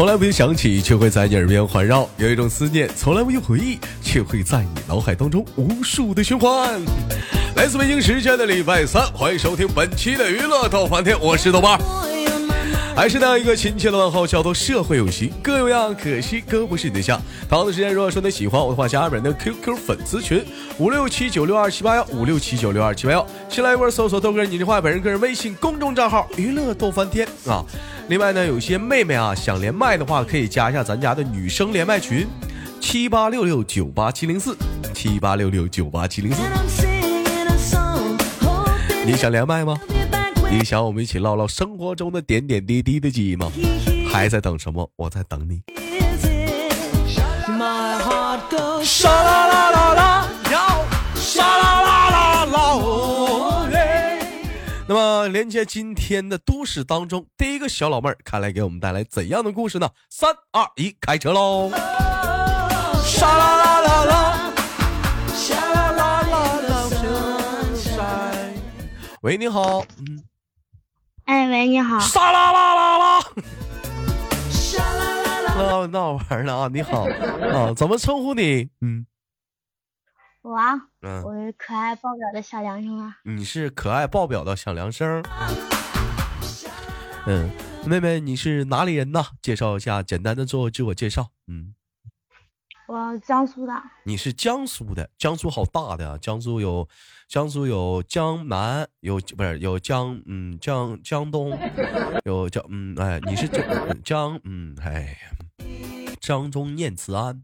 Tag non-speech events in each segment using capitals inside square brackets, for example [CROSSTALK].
从来不用想起，却会在你耳边环绕；有一种思念从来不用回忆，却会在你脑海当中无数的循环。来自北京时间的礼拜三，欢迎收听本期的娱乐逗翻天，我是豆瓣。还是那样一个亲切的问候，叫做社会有型，各有样，可惜哥不是你对象。同样的时间，如果说你喜欢我的话，加本人的 QQ 粉丝群五六七九六二七八幺五六七九六二七八幺，新来一波搜索豆哥你的话，本人个人微信公众账号娱乐逗翻天啊。另外呢，有些妹妹啊想连麦的话，可以加一下咱家的女生连麦群，七八六六九八七零四，七八六六九八七零四。你想连麦吗？你想我们一起唠唠生活中的点点滴滴的记忆吗？还在等什么？我在等你。那么，连接今天的都市当中，第一个小老妹儿，看来给我们带来怎样的故事呢？三二一，开车喽！沙啦啦啦啦，沙啦啦啦啦，喂，你好，嗯，哎，喂，你好，沙啦啦啦啦，沙啦啦啦，闹闹玩呢啊！你好啊，怎么称呼你？嗯。我啊，我是可爱爆表的小梁生啊。你是可爱爆表的小梁生。嗯，妹妹，你是哪里人呢？介绍一下，简单的做自我介绍。嗯，我江苏的。你是江苏的？江苏好大的啊！江苏有江苏有江南，有不是有江嗯江江东，有江嗯哎，你是江江嗯哎，江中念慈庵。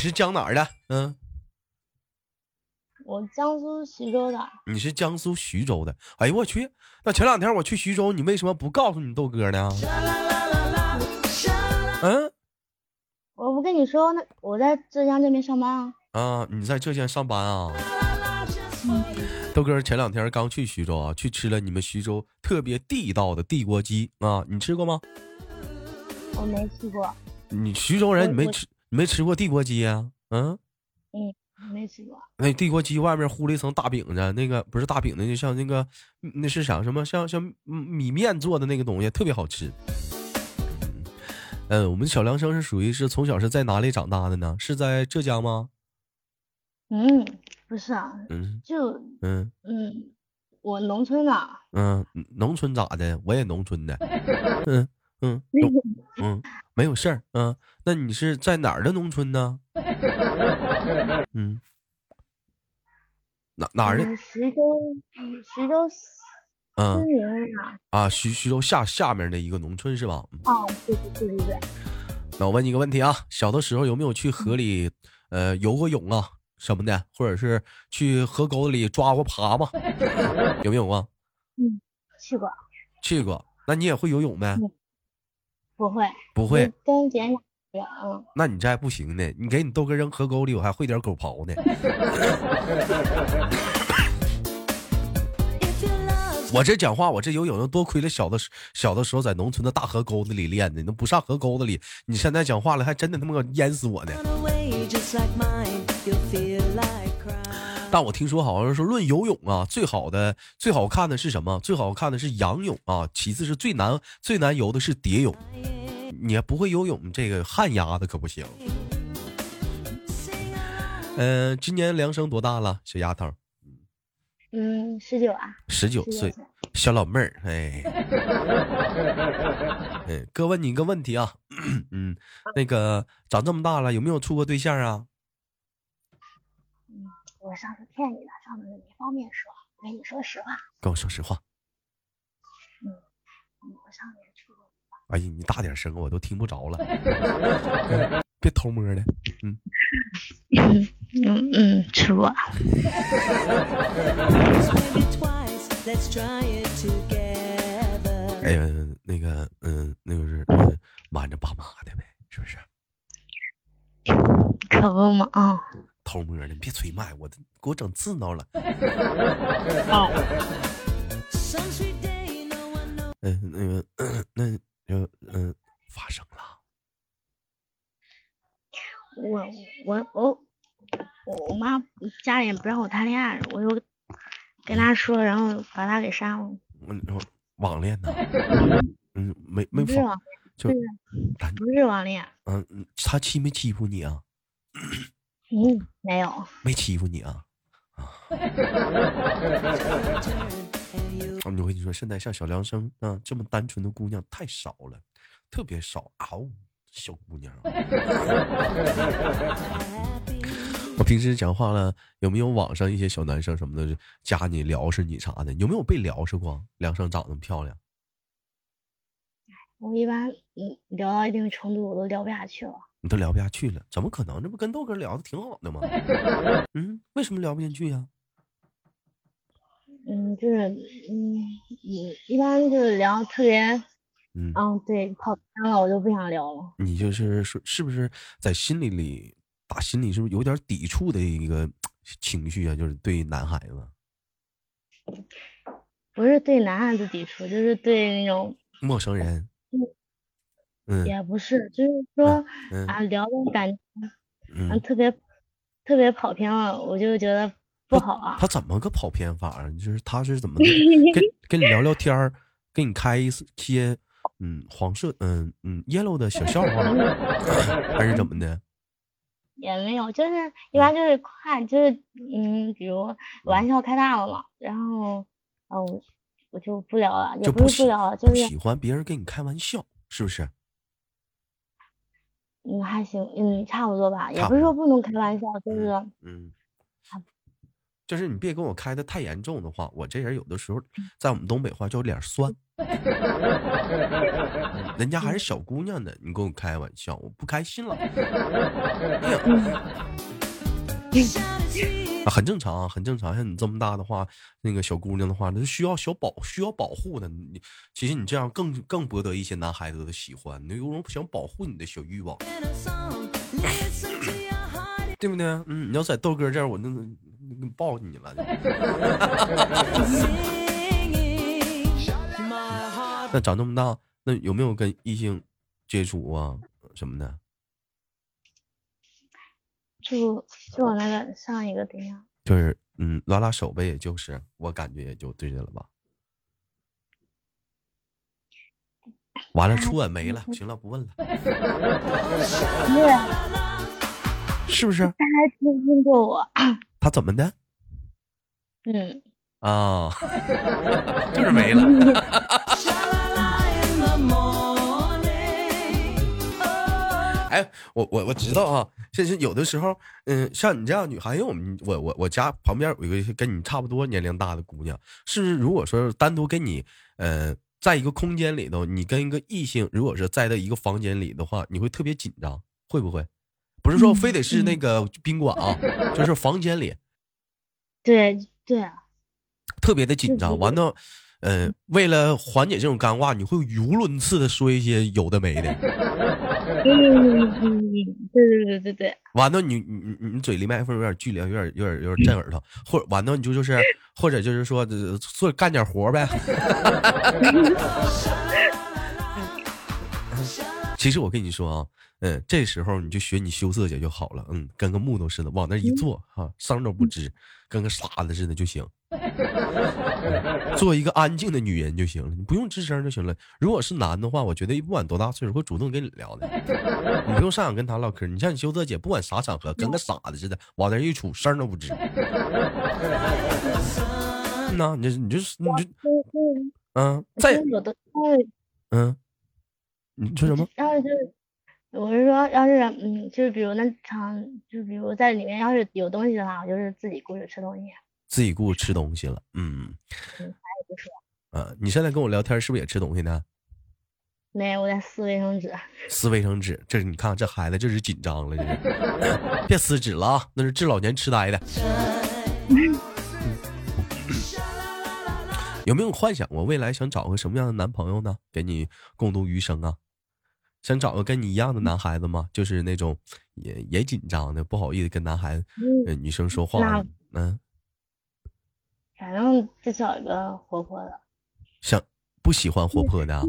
你是江哪儿的？嗯，我江苏徐州的。你是江苏徐州的？哎呦我去！那前两天我去徐州，你为什么不告诉你豆哥呢？嗯，我不跟你说，那我在浙江这边上班啊。啊，你在浙江上班啊？豆哥前两天刚去徐州啊，去吃了你们徐州特别地道的地锅鸡啊，你吃过吗？我没吃过。你徐州人，你没吃？你没吃过地锅鸡呀？嗯，嗯，没吃过。那地锅鸡外面糊了一层大饼子，那个不是大饼子，就像那个那是啥什么？像像米面做的那个东西，特别好吃。嗯，我们小梁生是属于是从小是在哪里长大的呢？是在浙江吗？嗯，不是啊。嗯，就嗯嗯，我农村的。嗯，农村咋的？我也农村的。嗯。嗯嗯，没有事儿嗯，那你是在哪儿的农村呢？[LAUGHS] 嗯，哪哪儿的？徐州，徐州嗯啊，徐徐州下下面的一个农村是吧？哦，对对对对对。那我问你一个问题啊，小的时候有没有去河里呃游过泳啊什么的，或者是去河沟子里抓过蛤蟆？[LAUGHS] 有没有啊？嗯，去过。去过，那你也会游泳呗？不会，不会跟别人嗯，那你这还不行呢。你给你豆哥扔河沟里，我还会点狗刨呢。我这讲话，我这游泳，多亏了小的小的时候在农村的大河沟子里练的。那不上河沟子里，你现在讲话了，还真的他妈淹死我呢。但我听说好像是说论游泳啊，最好的、最好看的是什么？最好看的是仰泳啊，其次是最难、最难游的是蝶泳。你不会游泳，这个旱鸭子可不行。嗯，今年梁生多大了，小丫头？嗯，十九啊。十九岁，小老妹儿，哎。[LAUGHS] 哎，哥问你一个问题啊，嗯，那个长这么大了，有没有处过对象啊？我上次骗你的，上次没方便说，我跟你说实话。跟我说实话。嗯，我上次去过。哎呀，你大点声，我都听不着了。别偷摸的。嗯。嗯嗯嗯，吃过。[LAUGHS] 哎呀，那个，嗯，那个是瞒着爸妈的呗，是不是？可不嘛啊。偷摸的，你别催麦，我给我整刺挠了。[LAUGHS] 嗯，那个，那就嗯，发生了。我我我我我妈家里不让我谈恋爱，我又跟她说，然后把她给删了。我网恋呢？[LAUGHS] 嗯，没没不是网恋，不是网恋。嗯嗯，他欺没欺负你啊？[COUGHS] 嗯，没有，没欺负你啊。啊！我跟你说，现在像小梁生啊这么单纯的姑娘太少了，特别少啊！小姑娘。[LAUGHS] 我平时讲话了，有没有网上一些小男生什么的加你聊是你啥的？有没有被聊是过？梁生长那么漂亮。我一般嗯聊到一定程度，我都聊不下去了。你都聊不下去了？怎么可能？这不跟豆哥聊的挺好的吗？嗯，为什么聊不进去呀？[LAUGHS] 嗯，就是嗯嗯，一般就是聊特别嗯嗯对跑偏了，我就不想聊了。你就是说，是不是在心里里？打心里是不是有点抵触的一个情绪啊？就是对男孩子，不是对男孩子抵触，就是对那种陌生人。嗯，也不是，就是说啊，聊的感觉嗯特别特别跑偏了，我就觉得不好啊。他怎么个跑偏法啊？就是他是怎么 [LAUGHS] 跟跟你聊聊天儿，跟你开一些嗯黄色嗯嗯 yellow 的小笑话，还是怎么的？[LAUGHS] 也没有，就是一般就是看，就是嗯，比如玩笑开大了嘛，然后哦，我就不聊了，也不是不聊了，就是喜欢别人跟你开玩笑，是不是？嗯，还行，嗯，差不多吧，也不是说不能开玩笑，就是嗯，就是你别跟我开的太严重的话，我这人有的时候在我们东北话叫脸酸。[LAUGHS] 人家还是小姑娘呢，你跟我开玩笑，我不开心了。[LAUGHS] [LAUGHS] 啊，很正常啊，很正常。像你这么大的话，那个小姑娘的话，那需要小保，需要保护的。你其实你这样更更博得一些男孩子的喜欢，你有种想保护你的小欲望，对不对？嗯，你要在豆哥这儿，我那那抱你了。[LAUGHS] 那长这么大，那有没有跟异性接触啊什么的？就就我那个上一个对象，就是嗯拉拉手呗，也就是我感觉也就对着了吧。完了，初吻没了，行了，不问了。是不是？他还亲亲过我。[CLEARS THROAT] 他怎么的？嗯。啊，[LAUGHS] 就是没了。[LAUGHS] [LAUGHS] 哎，我我我知道啊，就是有的时候，嗯，像你这样女孩，因为我们我我我家旁边有一个跟你差不多年龄大的姑娘，是？如果说单独跟你，呃，在一个空间里头，你跟一个异性，如果是在在一个房间里的话，你会特别紧张，会不会？不是说非得是那个宾馆啊，就是房间里。对对啊。特别的紧张，完了。嗯，为了缓解这种尴尬，你会语无伦次的说一些有的没的。嗯嗯嗯，对对对对对。完了，你你你嘴离麦克风有点距离，有点有点有点震耳朵。或完了，你就就是，或者就是说做干点活呗。[LAUGHS] 其实我跟你说啊，嗯，这时候你就学你羞涩姐就好了，嗯，跟个木头似的往那一坐，哈，声都不吱，跟个傻子似的就行。[LAUGHS] 做一个安静的女人就行了，你不用吱声就行了。如果是男的话，我觉得不管多大岁数会主动跟你聊的，[LAUGHS] 你不用上想跟他唠嗑。你像你修泽姐，不管啥场合，跟个傻子似的往那一杵，声都不吱。那，你你就是你就嗯，在嗯，你说什么？要是就是，我是说，要是嗯，就是比如那场，就比如在里面要是有东西的话，我就是自己过去吃东西。自己顾吃东西了，嗯，嗯，你现在跟我聊天是不是也吃东西呢？没有，我在撕卫生纸。撕卫生纸，这是你看这孩子这是紧张了，这是。[LAUGHS] 别撕纸了啊，那是治老年痴呆的。有没有幻想过未来想找个什么样的男朋友呢？给你共度余生啊？想找个跟你一样的男孩子吗？就是那种也也紧张的，不好意思跟男孩子、女生说话，嗯。反正就找一个活泼的，想不喜欢活泼的，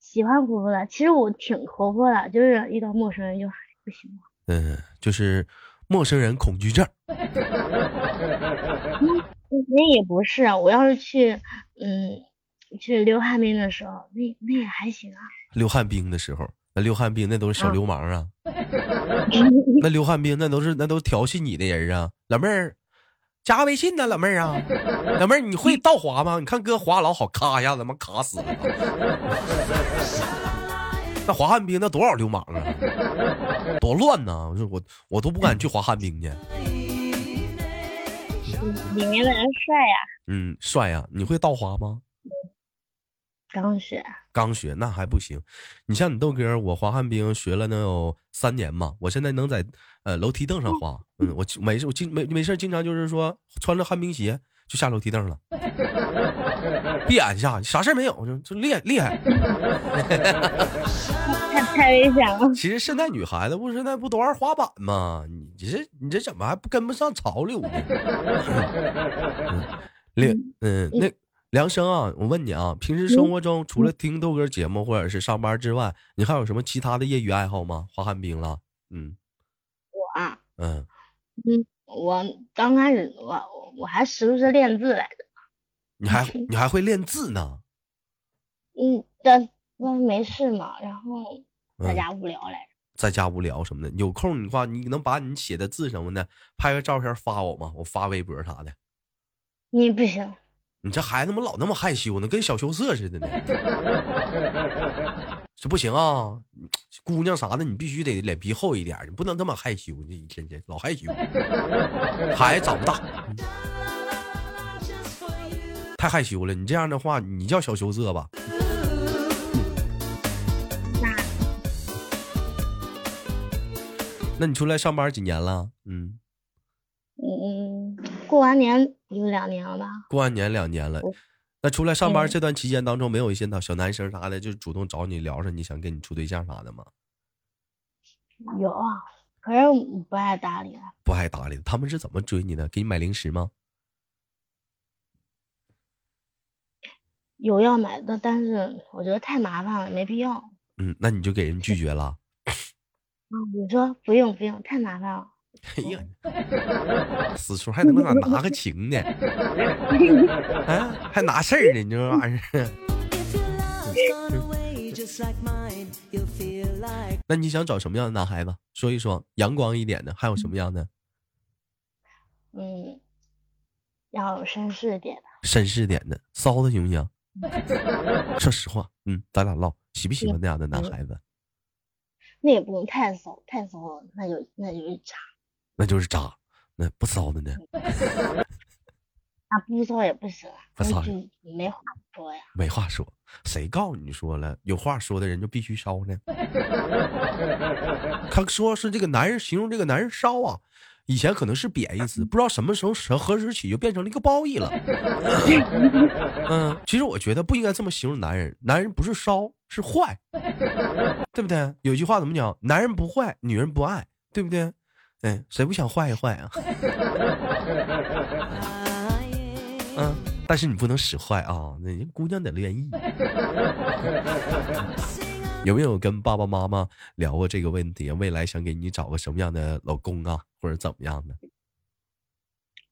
喜欢活泼的。其实我挺活泼的，就是遇到陌生人就还不行了。嗯，就是陌生人恐惧症。那也不是啊，我要是去，嗯，去溜旱冰的时候，那那也还行啊。溜旱冰的时候，那溜旱冰那都是小流氓啊。[LAUGHS] 那溜旱冰那都是那都调戏你的人啊，老妹儿，加个微信呢，老妹儿啊，[LAUGHS] 老妹儿你会倒滑吗？你看哥滑老好，咔一下子妈卡死了。[LAUGHS] 那滑旱冰那多少流氓啊，多乱呐！我说我我都不敢去滑旱冰去。里面的人帅呀。嗯，帅呀！你会倒滑吗？刚学。刚学那还不行。你像你豆哥，我滑旱冰学了能有三年嘛。我现在能在呃楼梯凳上滑。嗯，我没事，我经没没事，经常就是说穿着旱冰鞋就下楼梯凳了。[LAUGHS] 闭眼下，啥事没有，就就厉害厉害。[LAUGHS] 太太危险了。其实现在女孩子不现在不都玩滑板吗？你这你这怎么还不跟不上潮流呢？梁 [LAUGHS] 嗯，那梁生啊，我问你啊，平时生活中除了听豆哥节目或者是上班之外，你还有什么其他的业余爱好吗？滑旱冰了？嗯，我啊，嗯嗯，我刚开始我我还时不时练字来着。你还 [LAUGHS] 你还会练字呢？嗯，但那没事嘛，然后在家无聊来着。在家无聊什么的，有空的话，你能把你写的字什么的拍个照片发我吗？我发微博啥的。你不行。你这孩子怎么老那么害羞呢？跟小羞涩似的呢。[LAUGHS] 这不行啊，姑娘啥的，你必须得脸皮厚一点，你不能这么害羞，你一天天老害羞。[LAUGHS] 孩子长不大。太害羞了，你这样的话，你叫小羞涩吧？那你出来上班几年了？嗯嗯，过完年有两年了吧？过完年两年了，那出来上班这段期间当中，没有一些小男生啥的，就主动找你聊上，你想跟你处对象啥的吗？有啊，可是不爱搭理。不爱搭理，他们是怎么追你的？给你买零食吗？有要买的，但是我觉得太麻烦了，没必要。嗯，那你就给人拒绝了。啊，你说不用不用，太麻烦了。[LAUGHS] 哎呀，死出还他妈咋拿个情呢？啊，还拿事儿呢？你这玩意儿。那你想找什么样的男孩子？说一说，阳光一点的，还有什么样的？嗯，要绅士点的。绅士点的，骚的行不行？[LAUGHS] 说实话，嗯，咱俩唠，喜不喜欢那样的男孩子？那也不能太骚，太骚了，那就那就是渣，那就是渣。那不骚的呢？[LAUGHS] 那不骚也不行，不骚没话说呀。没话说，谁告诉你说了？有话说的人就必须骚呢？[LAUGHS] 他说是这个男人形容这个男人骚啊。以前可能是贬义词，不知道什么时候何时起就变成了一个褒义了。嗯，其实我觉得不应该这么形容男人，男人不是骚，是坏，[LAUGHS] 对不对？有句话怎么讲？男人不坏，女人不爱，对不对？哎，谁不想坏一坏啊？[LAUGHS] 嗯，但是你不能使坏啊，那人姑娘得愿意。[LAUGHS] 有没有跟爸爸妈妈聊过这个问题？未来想给你找个什么样的老公啊，或者怎么样的？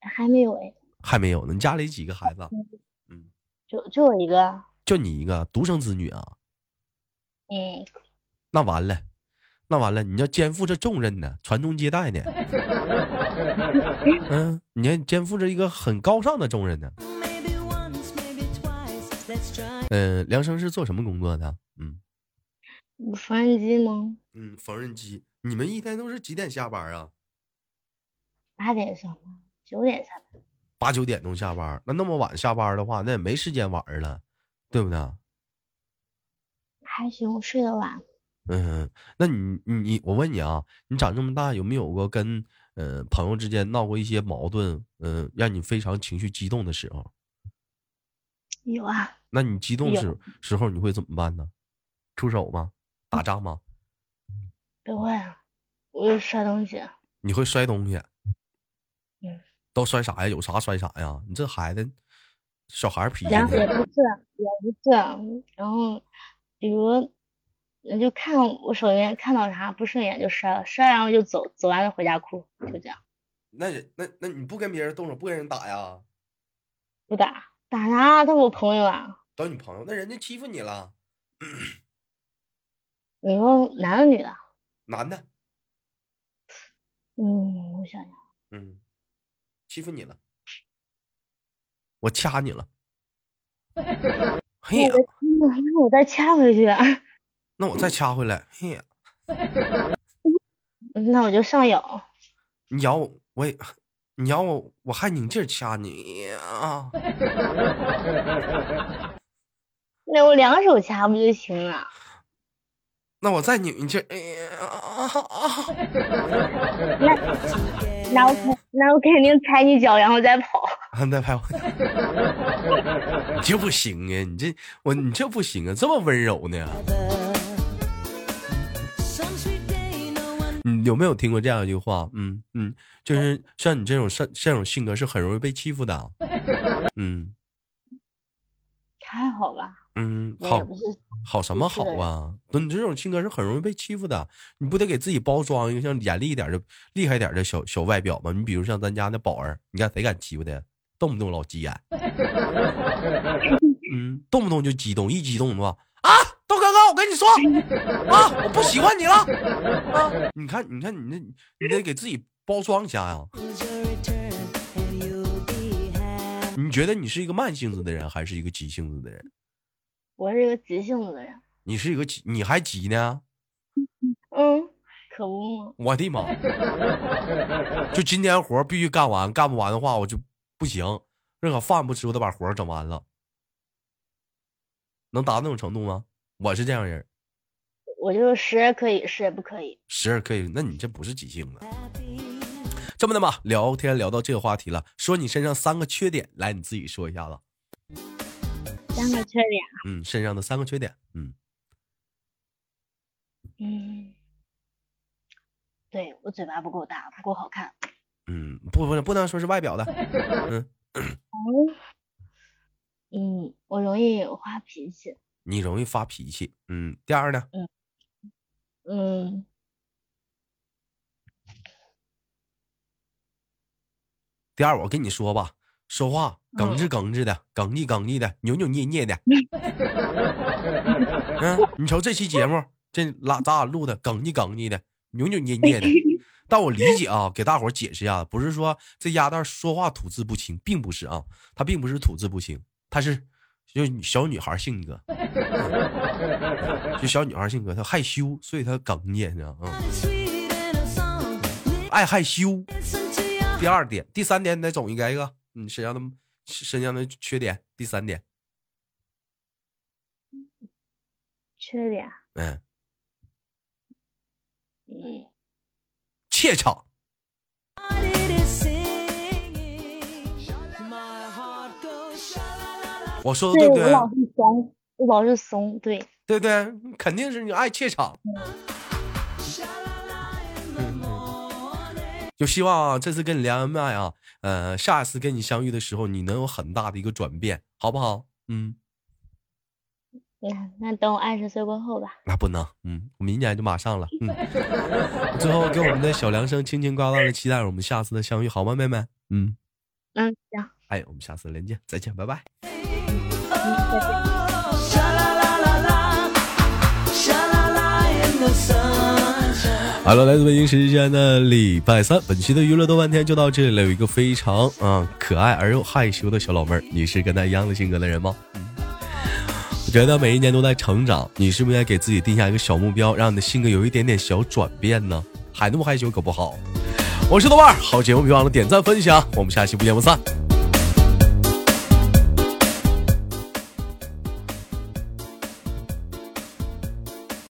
还没有哎，还没有呢。你家里几个孩子？嗯，就就我一个，就你一个独生子女啊？嗯，那完了，那完了，你要肩负着重任呢，传宗接代呢。[LAUGHS] 嗯，你要肩负着一个很高尚的重任呢。嗯，梁生是做什么工作的？嗯。缝纫机吗？嗯，缝纫机。你们一天都是几点下班啊？八点上班，九点下班。八九点钟下班，那那么晚下班的话，那也没时间玩了，对不对？还行，我睡得晚。嗯，那你你我问你啊，你长这么大有没有过跟呃朋友之间闹过一些矛盾？嗯，让你非常情绪激动的时候？有啊。那你激动时时候你会怎么办呢？出手吗？打仗吗？不会啊，我会摔东西。你会摔东西？嗯。都摔啥呀？有啥摔啥呀？你这孩子，小孩脾气。也不是，也不是。然后，比如，就看我手边看到啥不顺眼就摔了，摔然后就走，走完了回家哭，就这样。那那那你不跟别人动手，不跟人打呀？不打，打啥？他是我朋友啊。找女朋友，那人家欺负你了？你说男的女的？男的。嗯，我想想。嗯，欺负你了，我掐你了。嘿呀，那我再掐回去。那我再掐回来。嘿呀，那我就上咬。你咬我，我也。你咬我，我还拧劲掐你啊！那我两手掐不就行了？那我再拧一劲，哎呀！那 [LAUGHS] 那我那我肯定踩你脚，然后再跑。再拍我，你这不行啊！你这我你这不行啊！这么温柔呢？你有没有听过这样一句话？嗯嗯，就是像你这种像这种性格是很容易被欺负的。[LAUGHS] 嗯，还好吧。嗯，好，好什么好啊？你这种性格是很容易被欺负的。你不得给自己包装一个像严厉一点的、厉害点的小小外表吗？你比如像咱家那宝儿，你看谁敢欺负他？动不动老急眼。[LAUGHS] 嗯，动不动就激动，一激动的话啊！啊，我不喜欢你了啊！你看，你看，你那，你得给自己包装一下呀。你觉得你是一个慢性子的人，还是一个急性子的人？我是一个急性子的人。你是一个急，你还急呢？嗯，可不吗？我的妈！就今天活必须干完，干不完的话我就不行。任何饭不吃，我得把活整完了。能达到那种程度吗？我是这样人，我就时而可以，时而不可以。时而可以，那你这不是急性子。这么的吧，聊天聊到这个话题了，说你身上三个缺点，来你自己说一下子。三个缺点？嗯，身上的三个缺点。嗯嗯，对我嘴巴不够大，不够好看。嗯，不不不能说是外表的。嗯嗯，我容易发脾气。你容易发脾气，嗯，第二呢？嗯嗯，第二我跟你说吧，说话哽吱哽吱的，哽叽哽叽的，扭扭捏捏的。[LAUGHS] 嗯，你瞅这期节目，这拉咱俩录的哽叽哽叽的，扭扭捏捏的。[LAUGHS] 但我理解啊，给大伙解释一下，不是说这丫蛋说话吐字不清，并不是啊，她并不是吐字不清，她是。就小女孩性格，就小女孩性格，她害羞，所以她哽咽呢。嗯，爱害羞。第二点，第三点，再总一个一个，你身上的身上的缺点。第三点，缺点。嗯嗯，怯场。我说的对不对？我老是怂，我老是怂，对对对，肯定是你爱怯场。就希望这次跟你连完麦啊，呃，下一次跟你相遇的时候，你能有很大的一个转变，好不好？嗯。那那等我二十岁过后吧。那不能，嗯，我明年就马上了，嗯。最后，给我们的小梁生轻轻挂断的期待我们下次的相遇，好吗，妹妹？嗯。嗯，行。哎，我们下次连见，再见，拜拜。好了，来自北京时间的礼拜三，本期的娱乐多半天就到这里了。有一个非常啊可爱而又害羞的小老妹儿，你是跟她一样的性格的人吗？我觉得每一年都在成长，你是不是应该给自己定下一个小目标，让你的性格有一点点小转变呢？还那么害羞可不好。我是豆瓣，好节目别忘了点赞分享，我们下期不见不散。